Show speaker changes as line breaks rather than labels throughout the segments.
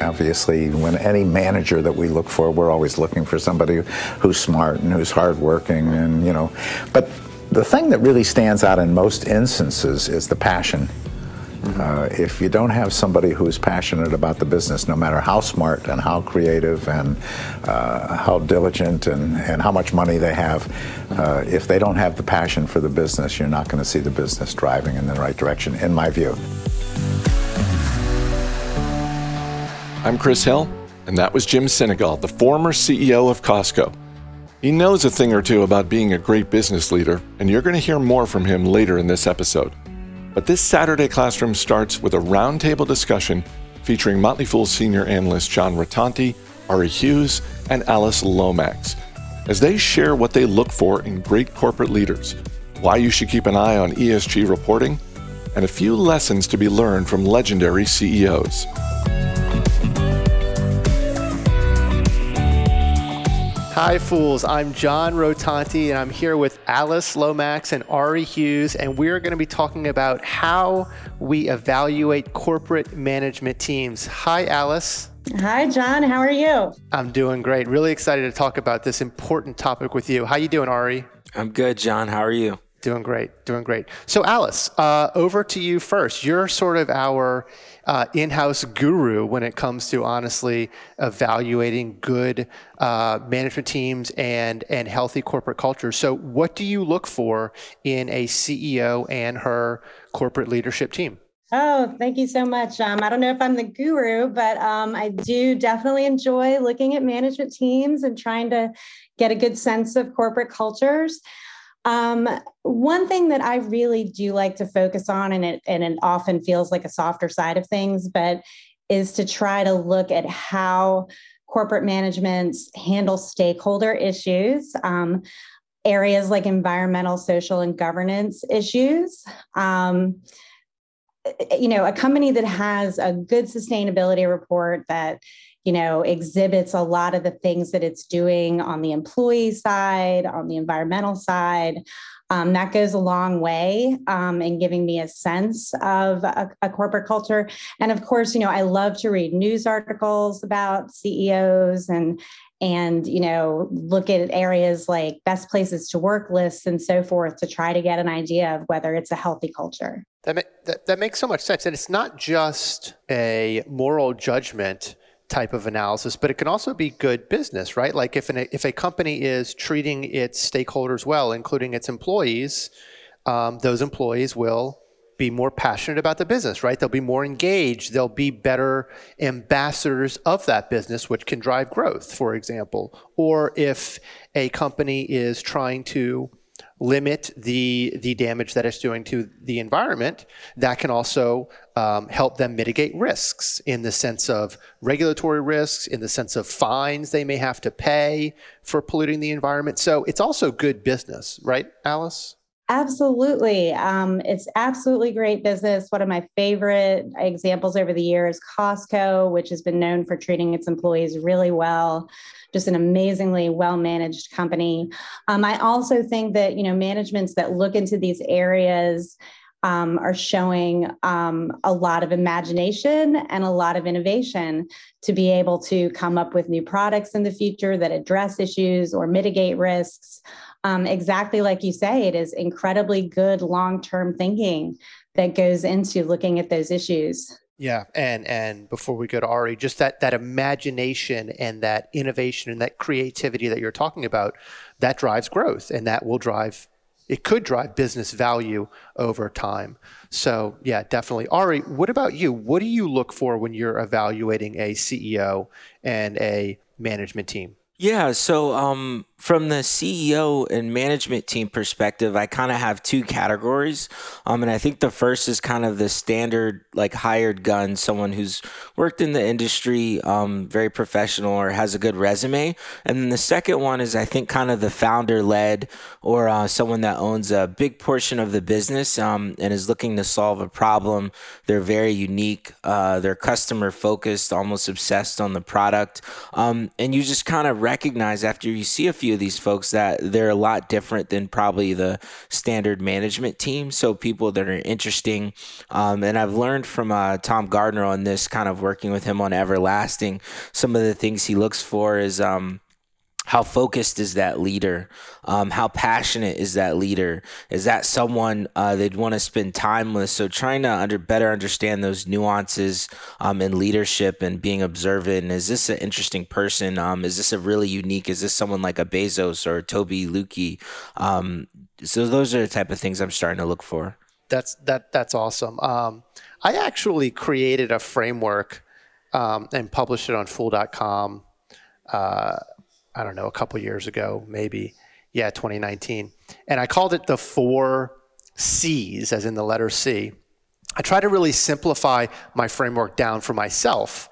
Obviously, when any manager that we look for, we're always looking for somebody who's smart and who's hardworking, and you know. But the thing that really stands out in most instances is the passion. Uh, if you don't have somebody who's passionate about the business, no matter how smart and how creative and uh, how diligent and, and how much money they have, uh, if they don't have the passion for the business, you're not going to see the business driving in the right direction, in my view.
I'm Chris Hill, and that was Jim Sinegal, the former CEO of Costco. He knows a thing or two about being a great business leader, and you're going to hear more from him later in this episode. But this Saturday classroom starts with a roundtable discussion featuring Motley Fool senior analyst John Rotonti, Auri Hughes, and Alyce Lomax as they share what they look for in great corporate leaders, why you should keep an eye on ESG reporting, and a few lessons to be learned from legendary CEOs.
Hi, fools. I'm John Rotonti, and I'm here with Alyce Lomax and Auri Hughes, and we're going to be talking about how we evaluate corporate management teams. Hi, Alyce.
Hi, John. How are you?
I'm doing great. Really excited to talk about this important topic with you. How you doing, Auri?
I'm good, John. How are you?
Doing great. Doing great. So, Alyce, uh, over to you first. You're sort of our uh, in-house guru when it comes to honestly evaluating good uh, management teams and and healthy corporate culture. So, what do you look for in a CEO and her corporate leadership team?
Oh, thank you so much. Um, I don't know if I'm the guru, but um, I do definitely enjoy looking at management teams and trying to get a good sense of corporate cultures. Um, one thing that I really do like to focus on, and it and it often feels like a softer side of things, but is to try to look at how corporate managements handle stakeholder issues. Um, areas like environmental, social, and governance issues. Um, you know, a company that has a good sustainability report that you know, exhibits a lot of the things that it's doing on the employee side, on the environmental side. Um, that goes a long way um, in giving me a sense of a, a, corporate culture. And of course, you know, I love to read news articles about CEOs and and you know look at areas like best places to work lists and so forth to try to get an idea of whether it's a healthy culture.
That, that, that makes so much sense, and it's not just a moral judgment type of analysis, but it can also be good business, right? Like if an, if a company is treating its stakeholders well, including its employees, um, those employees will be more passionate about the business, right? They'll be more engaged. They'll be better ambassadors of that business, which can drive growth, for example. Or if a company is trying to limit the the damage that it's doing to the environment, that can also um, help them mitigate risks in the sense of regulatory risks, in the sense of fines they may have to pay for polluting the environment. So it's also good business, right, Alyce?
Absolutely. Um, it's absolutely great business. One of my favorite examples over the years, Costco, which has been known for treating its employees really well just an amazingly well managed company. Um, I also think that you know managements that look into these areas um, are showing um, a lot of imagination and a lot of innovation to be able to come up with new products in the future that address issues or mitigate risks. Um, exactly like you say, it is incredibly good long term thinking that goes into looking at those issues.
Yeah, and and before we go to Auri, just that that imagination and that innovation and that creativity that you're talking about, that drives growth, and that will drive. It could drive business value over time. So yeah, definitely. Auri, what about you? What do you look for when you're evaluating a CEO and a management team?
Yeah, so um, from the CEO and management team perspective, I kind of have two categories. Um, and I think the first is kind of the standard, like hired gun, someone who's worked in the industry, um, very professional or has a good resume. And then the second one is, I think, kind of the founder led or uh, someone that owns a big portion of the business um, and is looking to solve a problem. They're very unique, uh, they're customer focused, almost obsessed on the product. Um, and you just kind of recognize after you see a few few of these folks that they're a lot different than probably the standard management team. So people that are interesting, um, and I've learned from uh, Tom Gardner on this, kind of working with him on Everlasting. Some of the things he looks for is. Um, how focused is that leader? Um, how passionate is that leader? Is that someone uh, they'd want to spend time with? So trying to under better understand those nuances um, in leadership and being observant. Is this an interesting person? Um, is this a really unique? Is this someone like a Bezos or Tobi Lütke? Um, so those are the type of things I'm starting to look for.
That's that that's awesome. Um, I actually created a framework um, and published it on Fool.com. Uh, I don't know, a couple years ago, maybe. Yeah, 2019. And I called it the four C's, as in the letter C. I try to really simplify my framework down for myself.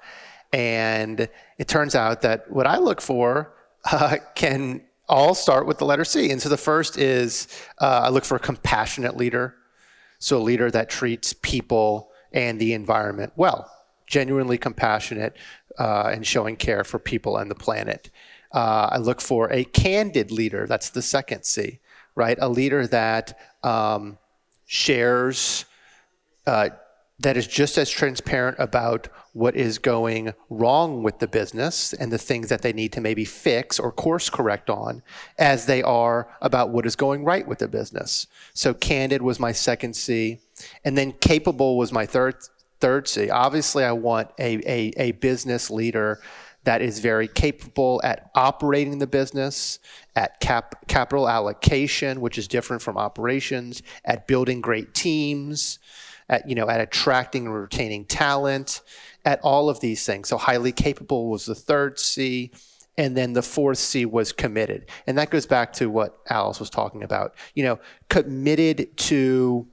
And it turns out that what I look for uh, can all start with the letter C. And so the first is uh, I look for a compassionate leader. So a leader that treats people and the environment well, genuinely compassionate uh, and showing care for people and the planet. Uh, I look for a candid leader. That's the second C, right? A leader that um, shares, uh, that is just as transparent about what is going wrong with the business and the things that they need to maybe fix or course correct on as they are about what is going right with the business. So candid was my second C. And then capable was my third third C. Obviously, I want a, a, a business leader that is very capable at operating the business, at cap, capital allocation, which is different from operations, at building great teams, at you know at attracting and retaining talent, at all of these things. So highly capable was the third C. And then the fourth C was committed. And that goes back to what Alyce was talking about. You know, committed to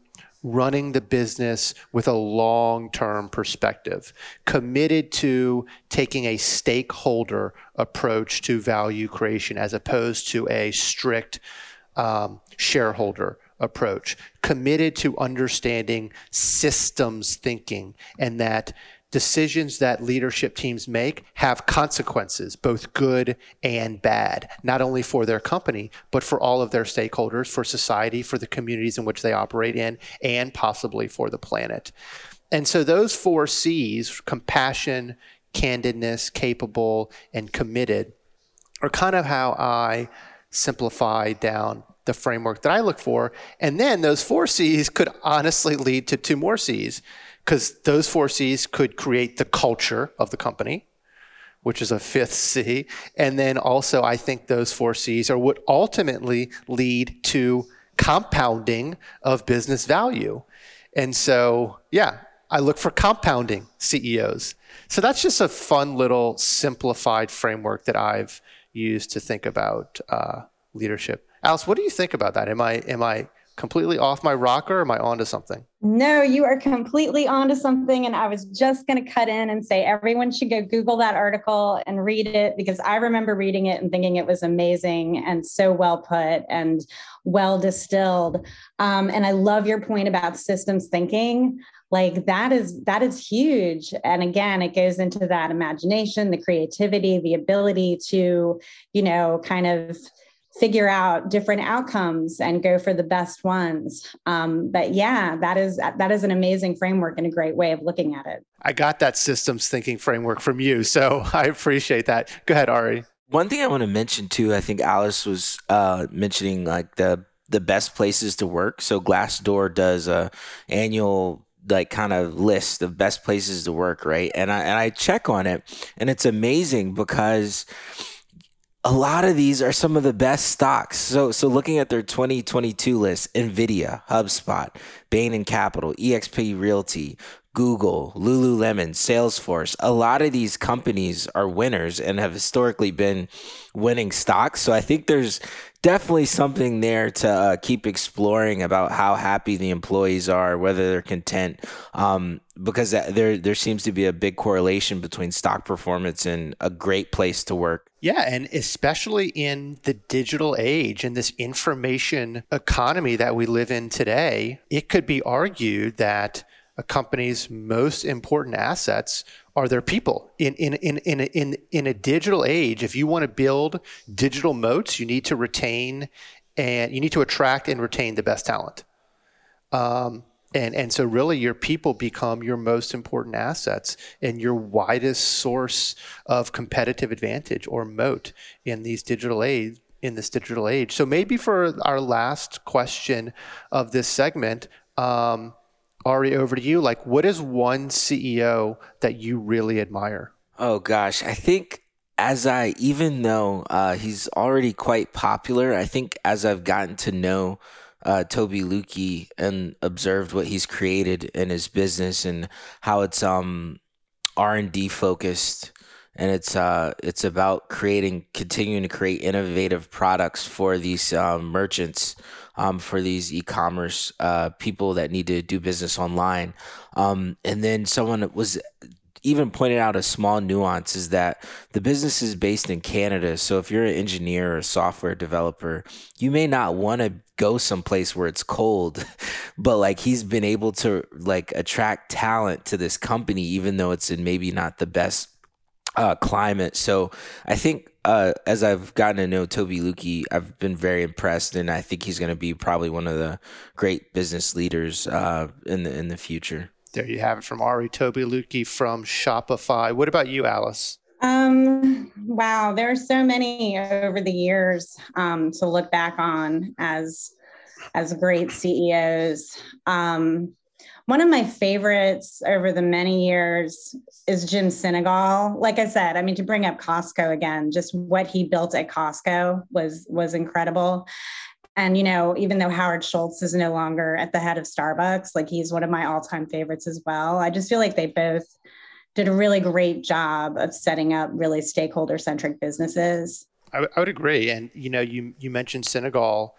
running the business with a long term perspective, committed to taking a stakeholder approach to value creation as opposed to a strict um, shareholder approach, committed to understanding systems thinking and that decisions that leadership teams make have consequences, both good and bad, not only for their company, but for all of their stakeholders, for society, for the communities in which they operate in, and possibly for the planet. And so those four C's compassion, candidness, capable, and committed are kind of how I simplify down the framework that I look for. And then those four C's could honestly lead to two more C's because those four C's could create the culture of the company, which is a fifth C. And then also, I think those four C's are what ultimately lead to compounding of business value. And so, yeah, I look for compounding CEOs. So that's just a fun little simplified framework that I've used to think about uh, leadership. Alyce, what do you think about that? Am I am I completely off my rocker? Or am I onto something?
No, you are completely onto something. And I was just going to cut in and say everyone should go Google that article and read it because I remember reading it and thinking it was amazing and so well put and well distilled. Um, and I love your point about systems thinking like that is that is huge and again it goes into that imagination the creativity the ability to you know kind of figure out different outcomes and go for the best ones. Um, but yeah, that is that is an amazing framework and a great way of looking at it.
I got that systems thinking framework from you, so I appreciate that. Go ahead, Auri.
One thing I want to mention too, I think Alyce was uh, mentioning like the the best places to work. So Glassdoor does a annual like kind of list of best places to work, right? And I and I check on it, and it's amazing because a lot of these are some of the best stocks. So, so looking at their 2022 list, Nvidia, HubSpot, Bain and Capital, EXP Realty, Google, Lululemon, Salesforce, a lot of these companies are winners and have historically been winning stocks. So I think there's definitely something there to uh, keep exploring about how happy the employees are, whether they're content, um, because there there seems to be a big correlation between stock performance and a great place to work.
Yeah, and especially in the digital age and this information economy that we live in today, it could be argued that a company's most important assets are their people. In in in in in in a digital age, if you want to build digital moats, you need to retain and you need to attract and retain the best talent. Um, and and so really your people become your most important assets and your widest source of competitive advantage or moat in these digital age in this digital age. So maybe for our last question of this segment, um, Auri, over to you. Like, what is one CEO that you really admire?
Oh gosh, I think as I even though uh, he's already quite popular, I think as I've gotten to know uh, Tobi Lütke and observed what he's created in his business and how it's um R and D focused and it's uh it's about creating continuing to create innovative products for these um, merchants um, for these e-commerce uh, people that need to do business online um, and then someone was even pointed out a small nuance is that the business is based in Canada. So if you're an engineer or a software developer, you may not want to go someplace where it's cold, but like he's been able to like attract talent to this company, even though it's in maybe not the best uh, climate. So I think uh, as I've gotten to know Tobi Lütke, I've been very impressed, and I think he's going to be probably one of the great business leaders uh, in the in the future.
There you have it from Auri Tobi Lütke from Shopify. What about you, Alyce?
Um, wow, there are so many over the years um, to look back on as as great CEOs. Um, one of my favorites over the many years is Jim Sinegal. Like I said, I mean to bring up Costco again, just what he built at Costco was was incredible. And, you know, even though Howard Schultz is no longer at the head of Starbucks, like he's one of my all time favorites as well. I just feel like they both did a really great job of setting up really stakeholder centric businesses.
I, would agree. And, you know, you, you mentioned Sinegal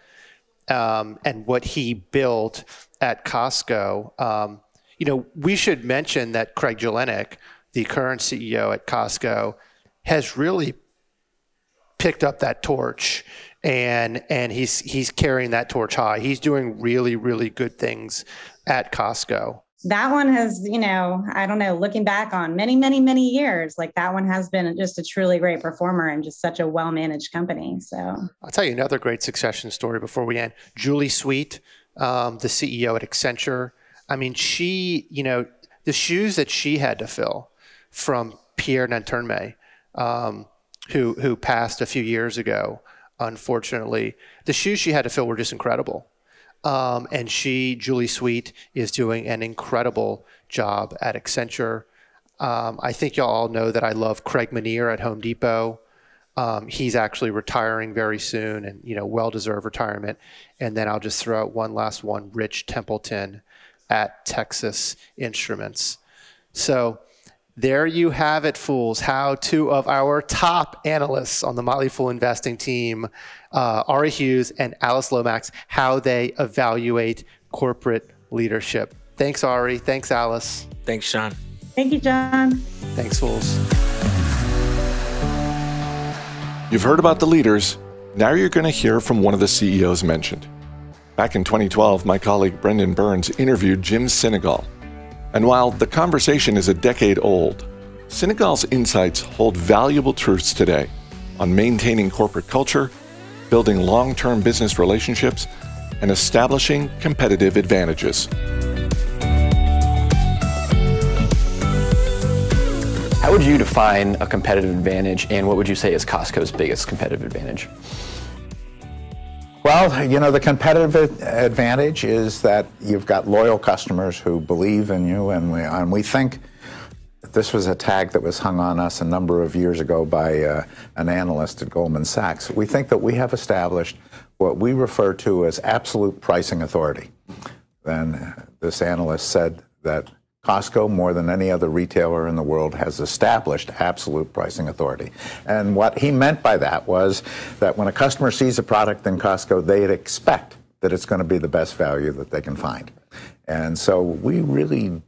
um, and what he built at Costco. Um, you know, we should mention that Craig Jelinek, the current CEO at Costco, has really picked up that torch and and he's he's carrying that torch high. He's doing really really good things at Costco.
That one has, you know, I don't know, looking back on many, many, many years, like that one has been just a truly great performer and just such a well managed company. So
I'll tell you another great succession story before we end. Julie Sweet, um, the CEO at Accenture. I mean, she, you know, the shoes that she had to fill from Pierre Nanterme, um, who who passed a few years ago unfortunately. The shoes she had to fill were just incredible. Um, and she, Julie Sweet, is doing an incredible job at Accenture. Um, I think y'all all know that I love Craig Menear at Home Depot. Um, he's actually retiring very soon, and you know, well-deserved retirement. And then I'll just throw out one last one: Rich Templeton at Texas Instruments. So there you have it, fools. How two of our top analysts on the Motley Fool investing team, uh, Auri Hughes and Alyce Lomax, how they evaluate corporate leadership. Thanks, Auri. Thanks, Alyce.
Thanks, Sean.
thank you, John.
Thanks, fools.
You've heard about the leaders. Now you're going to hear from one of the CEOs mentioned. Back in 2012, my colleague Brendan Byrnes interviewed Jim Sinegal, and while the conversation is a decade old, Sinegal's insights hold valuable truths today on maintaining corporate culture, building long term business relationships, and establishing competitive advantages.
How would you define a competitive advantage, and what would you say is Costco's biggest competitive advantage?
Well, you know, the competitive advantage is that you've got loyal customers who believe in you, and we, and we think this was a tag that was hung on us a number of years ago by uh, an analyst at Goldman Sachs. We think that we have established what we refer to as absolute pricing authority. Then this analyst said that Costco, more than any other retailer in the world, has established absolute pricing authority. And what he meant by that was that when a customer sees a product in Costco, they'd expect that it's going to be the best value that they can find. And so we really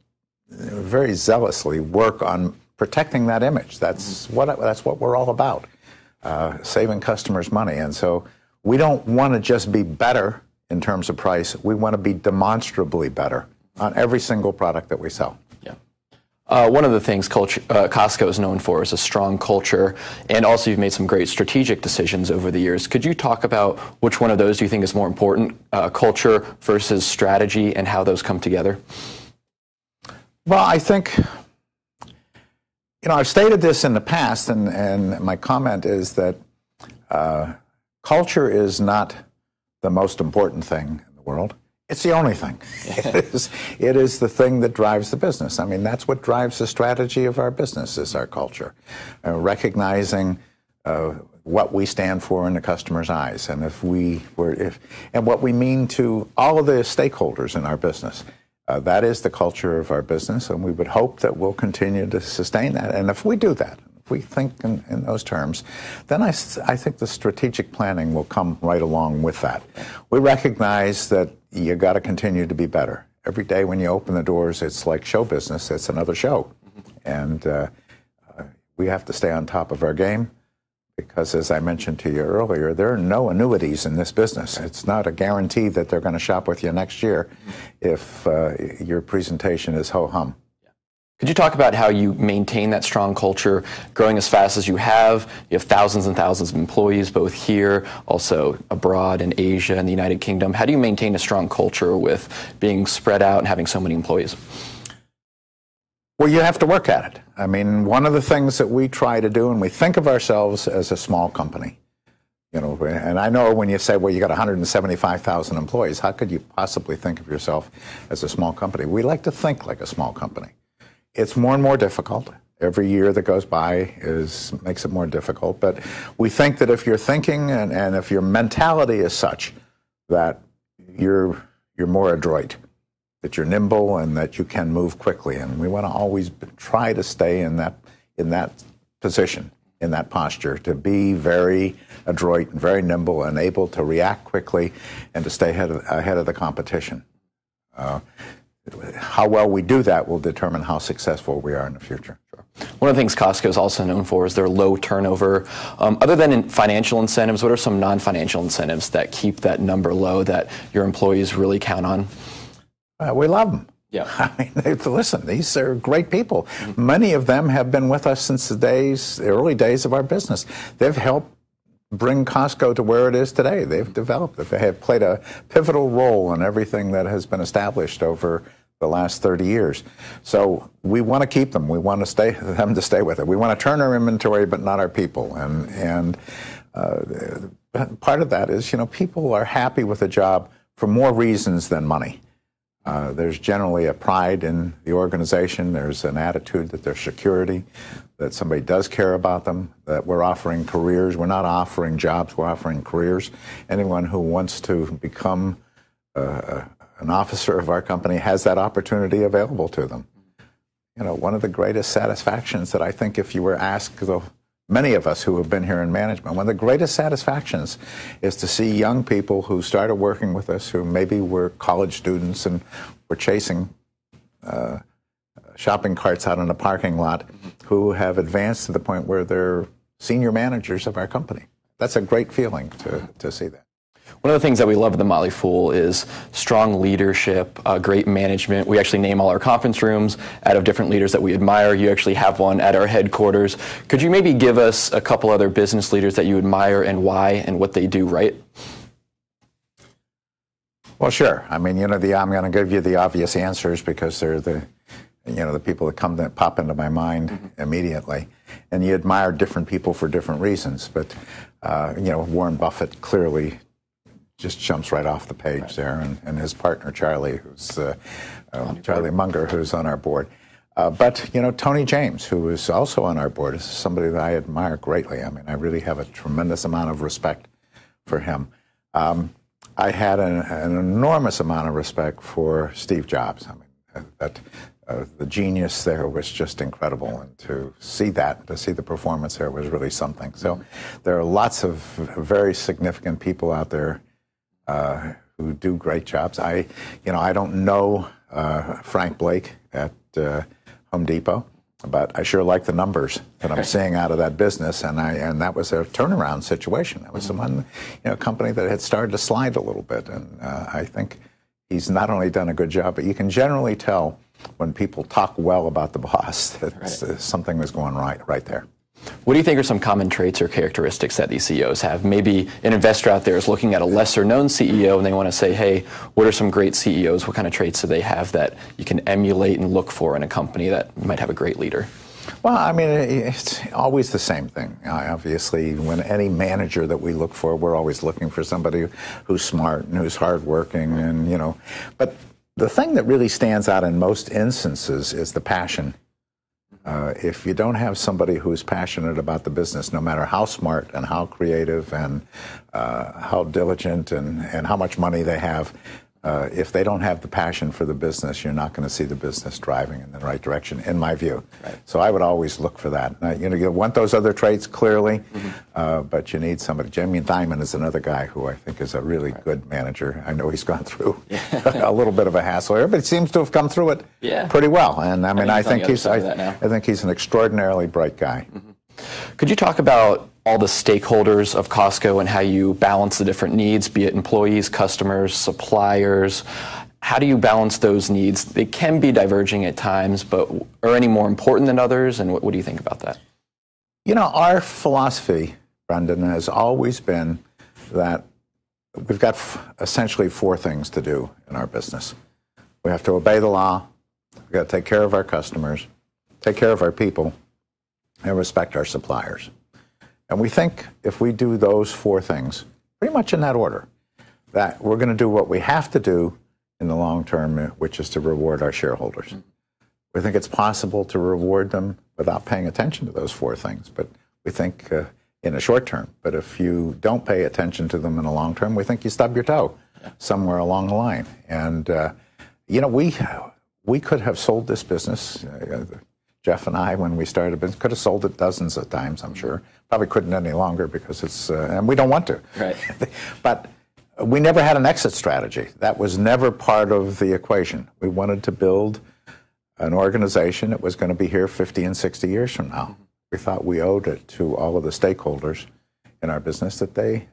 very zealously work on protecting that image. That's what that's what we're all about, uh, saving customers money. And so we don't want to just be better in terms of price. We want to be demonstrably better on every single product that we sell.
Yeah. Uh, one of the things culture, uh, Costco is known for is a strong culture, and also you've made some great strategic decisions over the years. Could you talk about which one of those do you think is more important, uh, culture versus strategy, and how those come together?
Well, I think, you know, I've stated this in the past, and, and my comment is that uh, culture is not the most important thing in the world. It's the only thing. it, is, it is the thing that drives the business. I mean, that's what drives the strategy of our business is our culture, uh, recognizing uh, what we stand for in the customer's eyes, and if we were, if, and what we mean to all of the stakeholders in our business. Uh, that is the culture of our business, and we would hope that we'll continue to sustain that. And if we do that, if we think in, in those terms, then I, I think the strategic planning will come right along with that. We recognize that you got to continue to be better. Every day when you open the doors, it's like show business. It's another show, and uh, uh, we have to stay on top of our game because, as I mentioned to you earlier, there are no annuities in this business. It's not a guarantee that they're going to shop with you next year if uh, your presentation is ho hum.
Could you talk about how you maintain that strong culture, growing as fast as you have? You have thousands and thousands of employees, both here, also abroad in Asia and the United Kingdom. How do you maintain a strong culture with being spread out and having so many employees?
Well, you have to work at it. I mean, one of the things that we try to do, and we think of ourselves as a small company, you know, and I know when you say, well, you got 175,000 employees, how could you possibly think of yourself as a small company? We like to think like a small company. It's more and more difficult. Every year that goes by is makes it more difficult. But we think that if you're thinking and, and if your mentality is such that you're you're more adroit, that you're nimble and that you can move quickly. And we want to always try to stay in that in that position, in that posture, to be very adroit and very nimble and able to react quickly and to stay ahead of, ahead of the competition. Uh, how well we do that will determine how successful we are in the future.
One of the things Costco is also known for is their low turnover. Um, other than in financial incentives, what are some non financial incentives that keep that number low that your employees really count on?
Uh, we love them.
Yeah.
I mean, they, listen, these are great people. Mm-hmm. Many of them have been with us since the days, the early days of our business. They've helped bring Costco to where it is today. They've developed it. They have played a pivotal role in everything that has been established over the last 30 years. So we want to keep them. We want to stay them to stay with it. We want to turn our inventory, but not our people. And and uh, part of that is, you know, people are happy with a job for more reasons than money. Uh, there's generally a pride in the organization. There's an attitude that there's security, that somebody does care about them, that we're offering careers. We're not offering jobs, we're offering careers. Anyone who wants to become uh, an officer of our company has that opportunity available to them. You know, one of the greatest satisfactions that I think if you were asked, though many of us who have been here in management, one of the greatest satisfactions is to see young people who started working with us, who maybe were college students and were chasing uh, shopping carts out in a parking lot, who have advanced to the point where they're senior managers of our company. That's a great feeling to, to see that.
One of the things that we love at the Motley Fool is strong leadership, uh, great management. We actually name all our conference rooms out of different leaders that we admire. You actually have one at our headquarters. Could you maybe give us a couple other business leaders that you admire and why and what they do right?
Well, sure. I mean, you know, the, I'm going to give you the obvious answers because they're the, you know, the people that come that pop into my mind mm-hmm. immediately. And you admire different people for different reasons. But, uh, you know, Warren Buffett clearly just jumps right off the page right. there, and, and, his partner Charlie, who's uh, uh, Charlie Munger, who's on our board. Uh, but you know, Tony James, who is also on our board, is somebody that I admire greatly. I mean, I really have a tremendous amount of respect for him. Um, I had an, an, enormous amount of respect for Steve Jobs. I mean, uh, that uh, the genius there was just incredible, and to see that, to see the performance there, was really something. So, there are lots of very significant people out there uh, who do great jobs. I, you know, I don't know uh, Frank Blake at uh, Home Depot, but I sure like the numbers that I'm seeing out of that business, and I and that was a turnaround situation. That was mm-hmm. one, you know, company that had started to slide a little bit, and uh, I think he's not only done a good job, but you can generally tell when people talk well about the boss that right. something was going right right there.
What do you think are some common traits or characteristics that these CEOs have? Maybe an investor out there is looking at a lesser known CEO and they want to say, hey, what are some great CEOs? What kind of traits do they have that you can emulate and look for in a company that might have a great leader?
Well, I mean, it's always the same thing. Obviously, when any manager that we look for, we're always looking for somebody who's smart and who's hardworking, and you know. But the thing that really stands out in most instances is the passion. Uh, if you don't have somebody who's passionate about the business, no matter how smart and how creative and uh, how diligent and, and how much money they have, uh, if they don't have the passion for the business, you're not going to see the business driving in the right direction, in my view. Right. So I would always look for that. Uh, you know, you want those other traits clearly, mm-hmm. uh, but you need somebody. Jamie Dimon is another guy who I think is a really right. good manager. I know he's gone through a little bit of a hassle here, but he seems to have come through it yeah. pretty well. And I mean, I, think, I think he's I, I, think he's an extraordinarily bright guy. Mm-hmm.
Could you talk about all the stakeholders of Costco and how you balance the different needs, be it employees, customers, suppliers? How do you balance those needs? They can be diverging at times, but are any more important than others? And what, what do you think about that?
You know, our philosophy, Brendan, has always been that we've got f- essentially four things to do in our business. We have to obey the law, we've got to take care of our customers, take care of our people, and respect our suppliers. And we think if we do those four things, pretty much in that order, that we're going to do what we have to do in the long term, which is to reward our shareholders. We think it's possible to reward them without paying attention to those four things, but we think uh, in a short term. But if you don't pay attention to them in the long term, we think you stub your toe somewhere along the line. And uh, you know, we we could have sold this business. Uh, Jeff and I, when we started, a business, could have sold it dozens of times, I'm sure. Probably couldn't any longer because it's, uh, and we don't want to.
Right.
but we never had an exit strategy. That was never part of the equation. We wanted to build an organization that was going to be here 50 and 60 years from now. We thought we owed it to all of the stakeholders in our business that they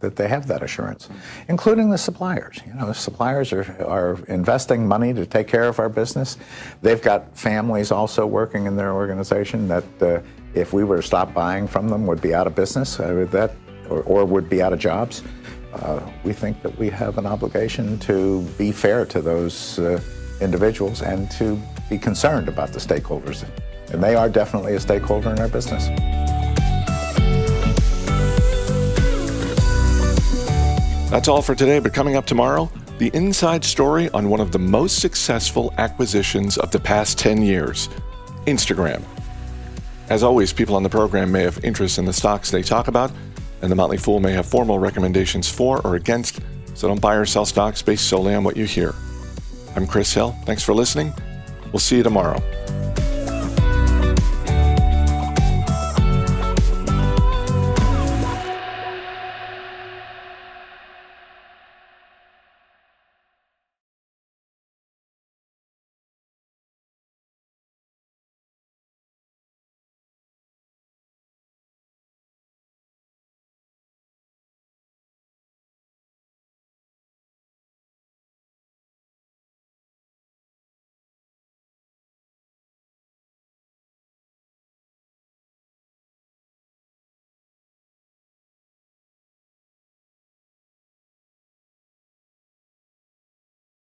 that they have that assurance, including the suppliers. You know, suppliers are, are investing money to take care of our business. They've got families also working in their organization that uh, if we were to stop buying from them would be out of business uh, that or, or, would be out of jobs. Uh, we think that we have an obligation to be fair to those uh, individuals and to be concerned about the stakeholders. And they are definitely a stakeholder in our business.
That's all for today, but coming up tomorrow, the inside story on one of the most successful acquisitions of the past 10 years Instagram. As always, people on the program may have interest in the stocks they talk about, and the Motley Fool may have formal recommendations for or against, so don't buy or sell stocks based solely on what you hear. I'm Chris Hill. Thanks for listening. We'll see you tomorrow.